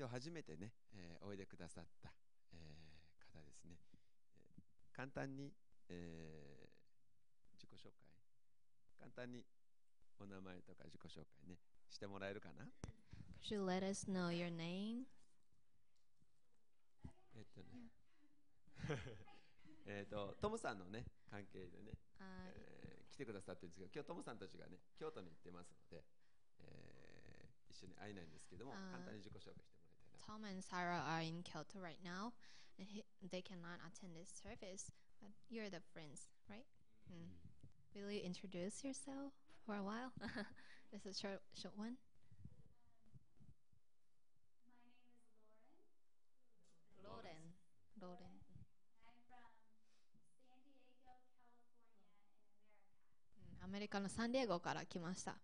今日初めてね、えーおいでくださった、えー方ですね。えー簡単に、えー自己紹介。簡単にお名前とか自己紹介ねしてもらえるかな？Could you let us know your name? えっとね。えっとトムさんのね関係でね、Uh, えー来てくださってるんですけど今日トムさんたちがね京都に行ってますので、えー一緒に会えないんですけども簡単に自己紹介して Tom and Sarah are in Kyoto right now, and he, they cannot attend this service. But you're the friends, right? Mm. Will you introduce yourself for a while? Just a short, short one. My name is Lauren. Loden. Loden. I'm from San Diego, California, in America. アメリカのサンディエゴから来ました。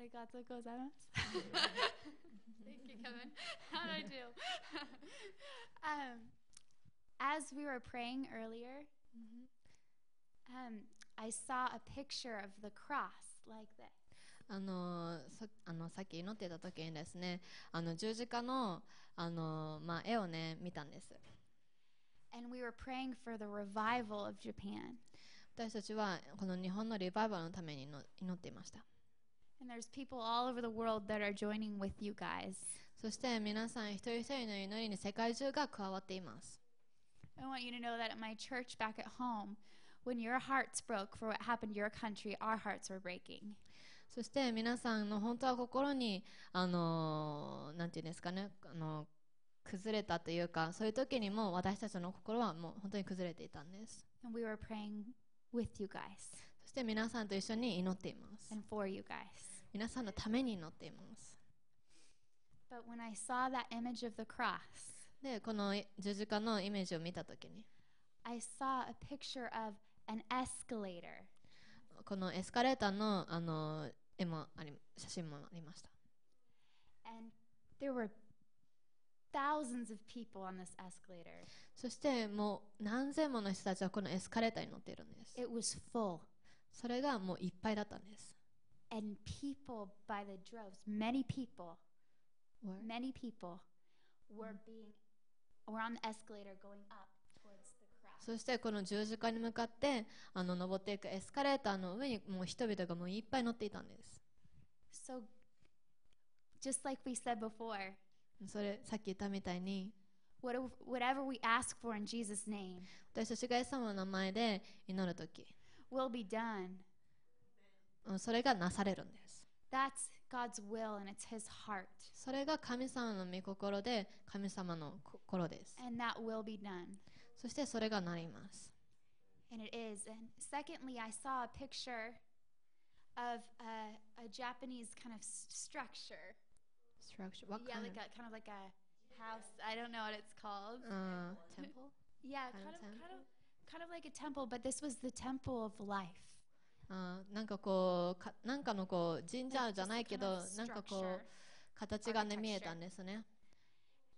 りがとうございます。Thank you, Kevin. How did I do? um, as we were praying earlier, um, I saw a picture of the cross like this. あのさあのさっき祈ってた時にですねあの十字架のあの、まあ、絵をね見たんです And we were praying for the revival of Japan. 私たちはこの日本のリバイバルのために祈祈っていました And there's people all over the world that are joining with you guys. そして皆さん一人一人の祈りに世界中が加わっています I want you to know that at my church back at home, when your hearts broke for what happened to your country, our hearts were breaking. そして皆さんの本当は心にあのなんていうんですかねあの崩れたというかそういう時にも私たちの心はもう本当に崩れていたんです And we were praying with you guys そして皆さんと一緒に祈っています and for you guys. 皆さんのために祈っています But when I saw that image of the cross, でこの十字架のイメージを見た時に I saw a picture of an escalator. このエスカレーターのあの絵もあり写真もありました And there were thousands of people on this escalator. そしてもう何千もの人たちはこのエスカレーターに乗っているんです It was full. それがもういっぱいだったんです And people by the droves, many people, Where? many people were being, were on the escalator going up towards the cross. そしてこの十字架に向かってあの登っていくエスカレーターの上にもう人々がもういっぱい乗っていたんです So, just like we said before, それさっき言ったみたいに whatever, whatever we ask for in Jesus' name 私たちがイエス様の名前で祈るとき will be done. それがなされるんです That's God's will and it's His heart. それが神様の御心で神様の心です And that will be done. そしてそれがなります And it is. And secondly, I saw a picture of a, a Japanese kind of s- structure. structure what Yeah, kind like a kind of like a house. I don't know what it's called. uh, temple Yeah, kind kind of of, kind temple? of, kind of like a temple, but this was the temple of life. あーなんかこうかなんかのこう神社じゃないけどなんかこ.う形がね.見えたんですね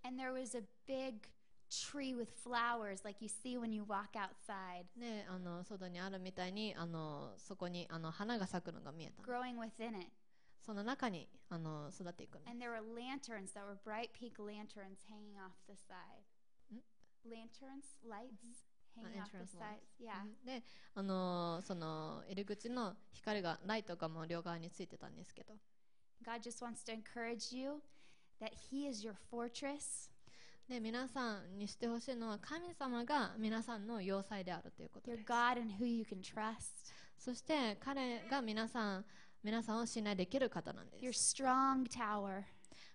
And there was a big tree with flowers like you see when you walk outside, であの外にあるみたいにあのそこにあの花が咲くのが見えた growing within it. その中にあの育っていくの And there were lanterns that were bright pink lanterns hanging off the side. Lanterns, lights であのその入り口の光がライトがもう両側についてたんですけど God just wants to encourage you that He is your fortress, で皆さんにしてほしいのは神様が皆さんの要塞であるということですそして彼が皆さん皆さんを信頼できる方なんです.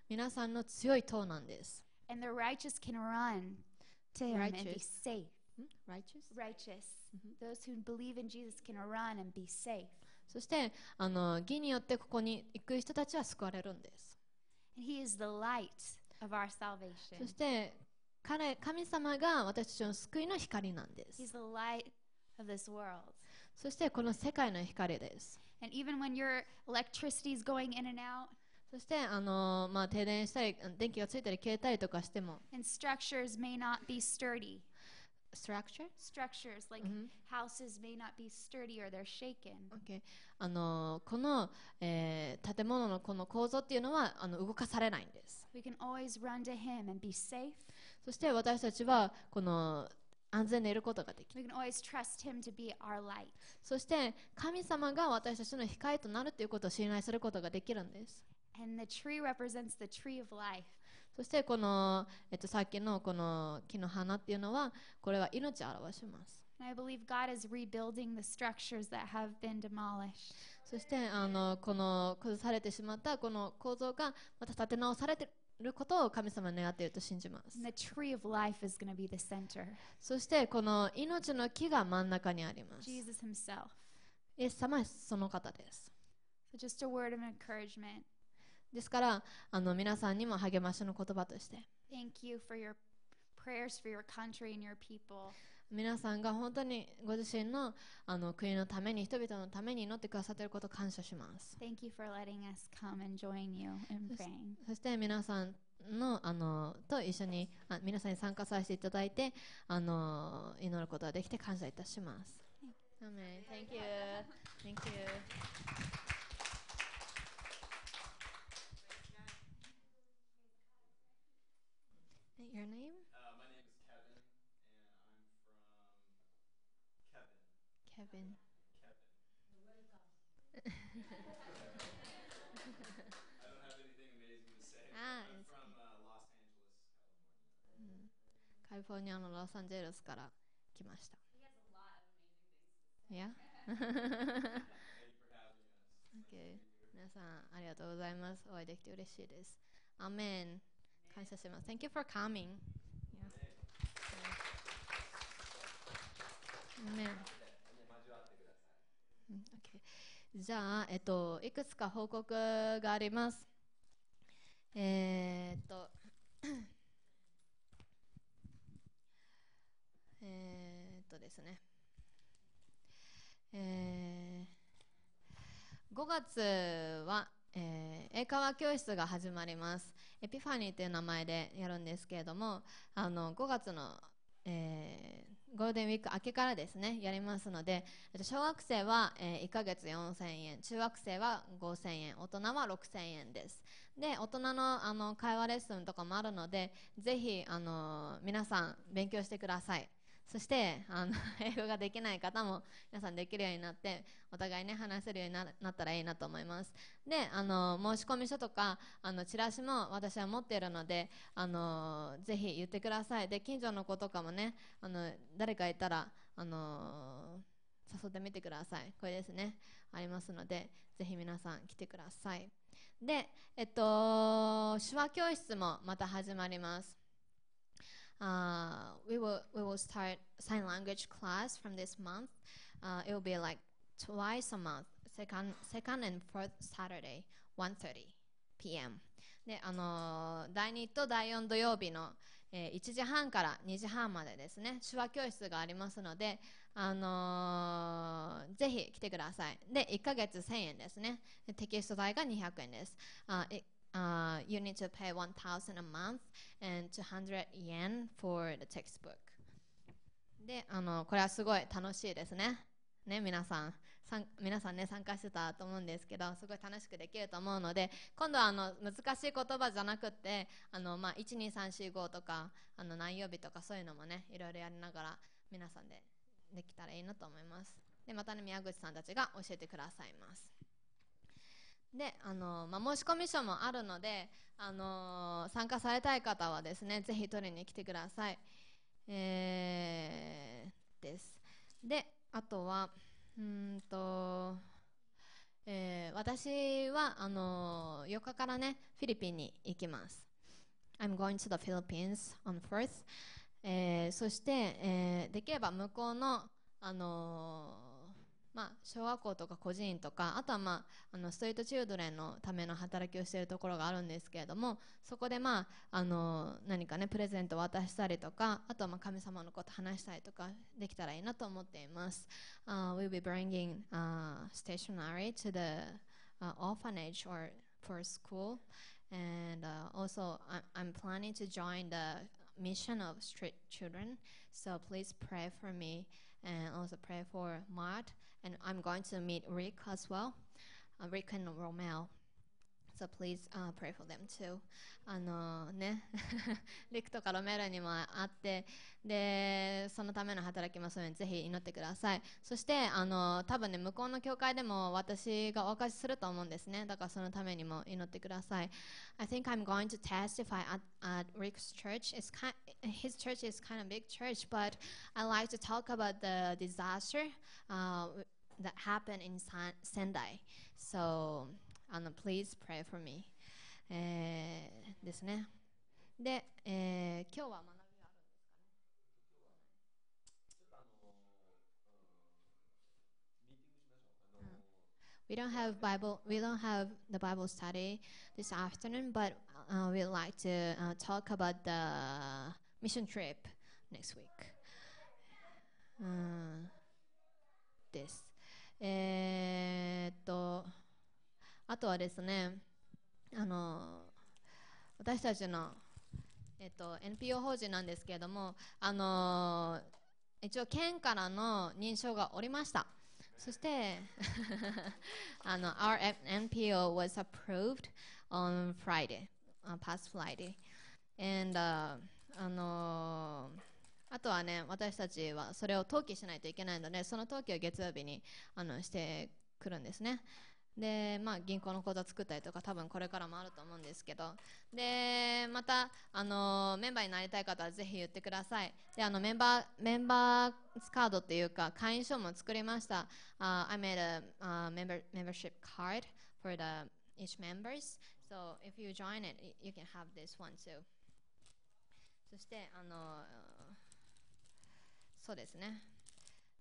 皆さんの強い塔なんです And the righteous can run to Him and be safe. ん righteous? Righteous. Those who believe in Jesus can run and be safe. そしてあの義によってここに行く人たちは救われるんです And He is the light of our そ salvation. して彼神様が私たちの救いの光なんで He's す the light of this world. そしてこの世界の光です And even when your electricity is going in and out そしてあの、まあ、停電したり電気がついたり消えたりとかしても and structures may not be sturdy. Structure? Structures like Mhm. houses may not be sturdy or they're shaken. Okay. あのこの、えー建物のこの構造っていうのはあの動かされないんです We can always run to Him and be safe. そして私たちはこの安全でいることができる We can always trust Him to be our light. そして神様が私たちの光となるということを信頼することができるんです And the tree represents the tree of life. そしてこの、えっと、さっきのこの木の花っていうのはこれは命を表します I believe God is rebuilding the structures that have been demolished. そしてあのこの崩されてしまったこの構造がまた立て直されていることを神様に願っていると信じます the tree of life is going to be the center. そしてこの命の木が真ん中にあります Jesus Himself. イエス様はその方です So just a word of encouragement. ですからあの皆さんにも励ましの言葉として Thank you for your prayers for your country and your people. 皆さんが本当にご自身のあの国のために人々のために祈ってくださっていることを感謝します Thank you for letting us come and join you in praying. そして皆さんのあのと一緒にあ皆さんに参加させていただいてあの祈ることができて感謝いたします。アーメン Thank you. Thank you. Kevin. Kevin. Kevin. I don't have anything amazing to say. Ah, I'm it's from uh, Los Angeles, California. カリフォルニアのロサンゼルスから来ました。Yeah? Thank you for having us. Okay. 皆さんありがとうございます。お会いできて嬉しいです。アメン。感謝します。Thank you for coming. Yeah. アメン。うん Okay. じゃあ、えっと、いくつか報告があります。えーっと、えーっとですね。えー5月は、えー英会話教室が始まります。エピファニーという名前でやるんですけれども、あの5月の、えーゴールデンウィーク明けからですね、やりますので、小学生は、え1ヶ月4000円、中学生は5000円、大人は6000円です。で、大人のあの会話レッスンとかもあるので、ぜひあの皆さん勉強してください。そしてあの 英語ができない方も皆さんできるようになってお互いね話せるようになったらいいなと思います。であの申し込み書とかあのチラシも私は持っているのであのぜひ言ってください。で近所の子とかもねあの誰かいたらあの誘ってみてください。これですね。ありますのでぜひ皆さん来てください。でえっと手話教室もまた始まります。Uh, we will we will start sign language class from this month. Uh, it will be like twice a month, second second and fourth Saturday, 1:30 p.m. で、あのー第2と第4土曜日の、えー1時半から2時半までですね、手話教室がありますので、あのーぜひ来てください。で、1ヶ月1000円ですね。テキスト代が200円です。あ、you need to pay 1000 a month and 200 yen for the textbook. であのこれはすごい楽しいですね。ね皆さん。さん皆さんね参加してたと思うんですけどすごい楽しくできると思うので今度はあの難しい言葉じゃなくてあの、まあ、12345とかあの何曜日とかそういうのもねいろいろやりながら皆さんでできたらいいなと思います。でまたね宮口さんたちが教えてくださいます。であの、まあ、申し込み書もあるので、あの参加されたい方はですねぜひ取りに来てください、えーです。であとはうんと、えー私はあの4日からねフィリピンに行きます。I'm going to the Philippines on 4th、えーそして、えーできれば向こうのあのまあ、小学校とか個人とかあとは、まあ、あのストリートチルドレンのための働きをしているところがあるんですけれどもそこで、まあ、あの何かねプレゼントを渡したりとかあとはまあ神様のこと話したりとかできたらいいなと思っています。Uh, we'll be bringing、uh, stationery to the、uh, orphanage or for school and uh, also I- I'm planning to join the mission of street children so please pray for me and also pray for Mart and I'm going to meet Rick as well uh, Rick and Romel so please uh, pray for them too あのねリクとかロメルにも会ってでそのための働きますのでぜひ祈ってくださいそしてあの多分ね向こうの教会でも私がお貸しすると思うんですねだからそのためにも祈ってください I think I'm going to testify at, at Rick's church It's kind, his church is kind of big church but I like to talk about the disaster uh, that happened in San- Sendai so あの please pray for me えーですねで、えー今日は学びはあるんですかね We don't have Bible. We don't have the Bible study this afternoon, but uh, we'd like to uh, talk about the mission trip next week. うん とはですね、あの私たちのえっと NPO 法人なんですけれども、あの一応県からの認証がおりました。そして あの Our NPO was approved on Friday, uh, past Friday. And、uh, あのあとはね、私たちはそれを登記しないといけないので、その登記を月曜日にあのしてくるんですね。で、まあ、銀行の口座作ったりとか多分これからもあると思うんですけど。でまたあのメンバーになりたい方はぜひ言ってください。であのメンバーメンバーカードっていうか会員証も作りました、uh, I made a、uh, member, membership card for the each members. So if you join it you can have this one too. そしてあのそうですね。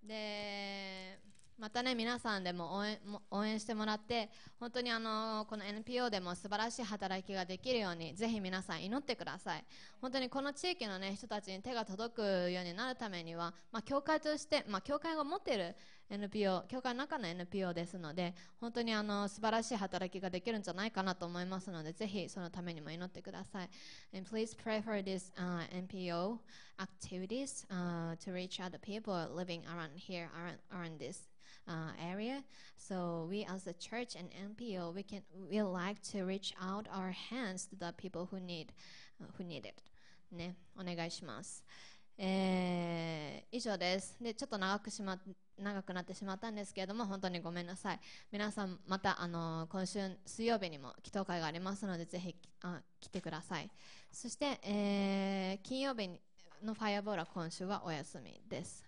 でまたね皆さんでも応援応援してもらって本当にあのこの NPO でも素晴らしい働きができるようにぜひ皆さん祈ってください。本当にこの地域の、ね、人たちに手が届くようになるためには、まあ、教会として、まあ、教会が持っている NPO 教会の中の NPO ですので本当にあの素晴らしい働きができるんじゃないかなと思いますのでぜひそのためにも祈ってください。And please pray for this、uh, NPO activities、uh, to reach other people living around here around, around this uh, area. So we as a church and NPO, we can we like to reach out our hands to the people who need uh, who need it. ね、お願いします。えー以上です。で、ちょっと長くしま長くなってしまったんですけれども、本当にごめんなさい。皆さんまたあの今週水曜日にも祈祷会がありますので、ぜひあ来てください。そして、えー金曜日のファイアボールは今週はお休みです。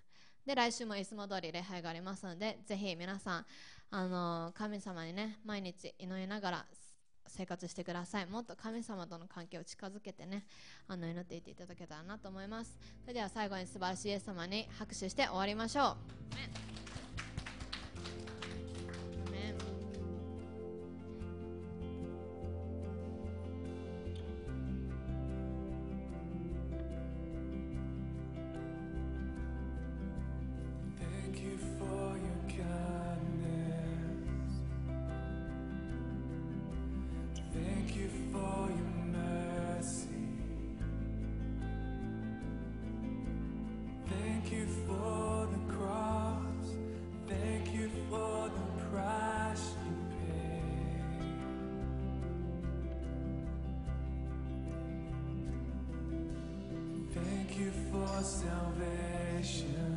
で来週もいつも通り礼拝がありますのでぜひ皆さんあの神様にね毎日祈りながら生活してください。もっと神様との関係を近づけてねあの祈っていっていただけたらなと思います。それでは最後に素晴らしいイエス様に拍手して終わりましょう。Salvation.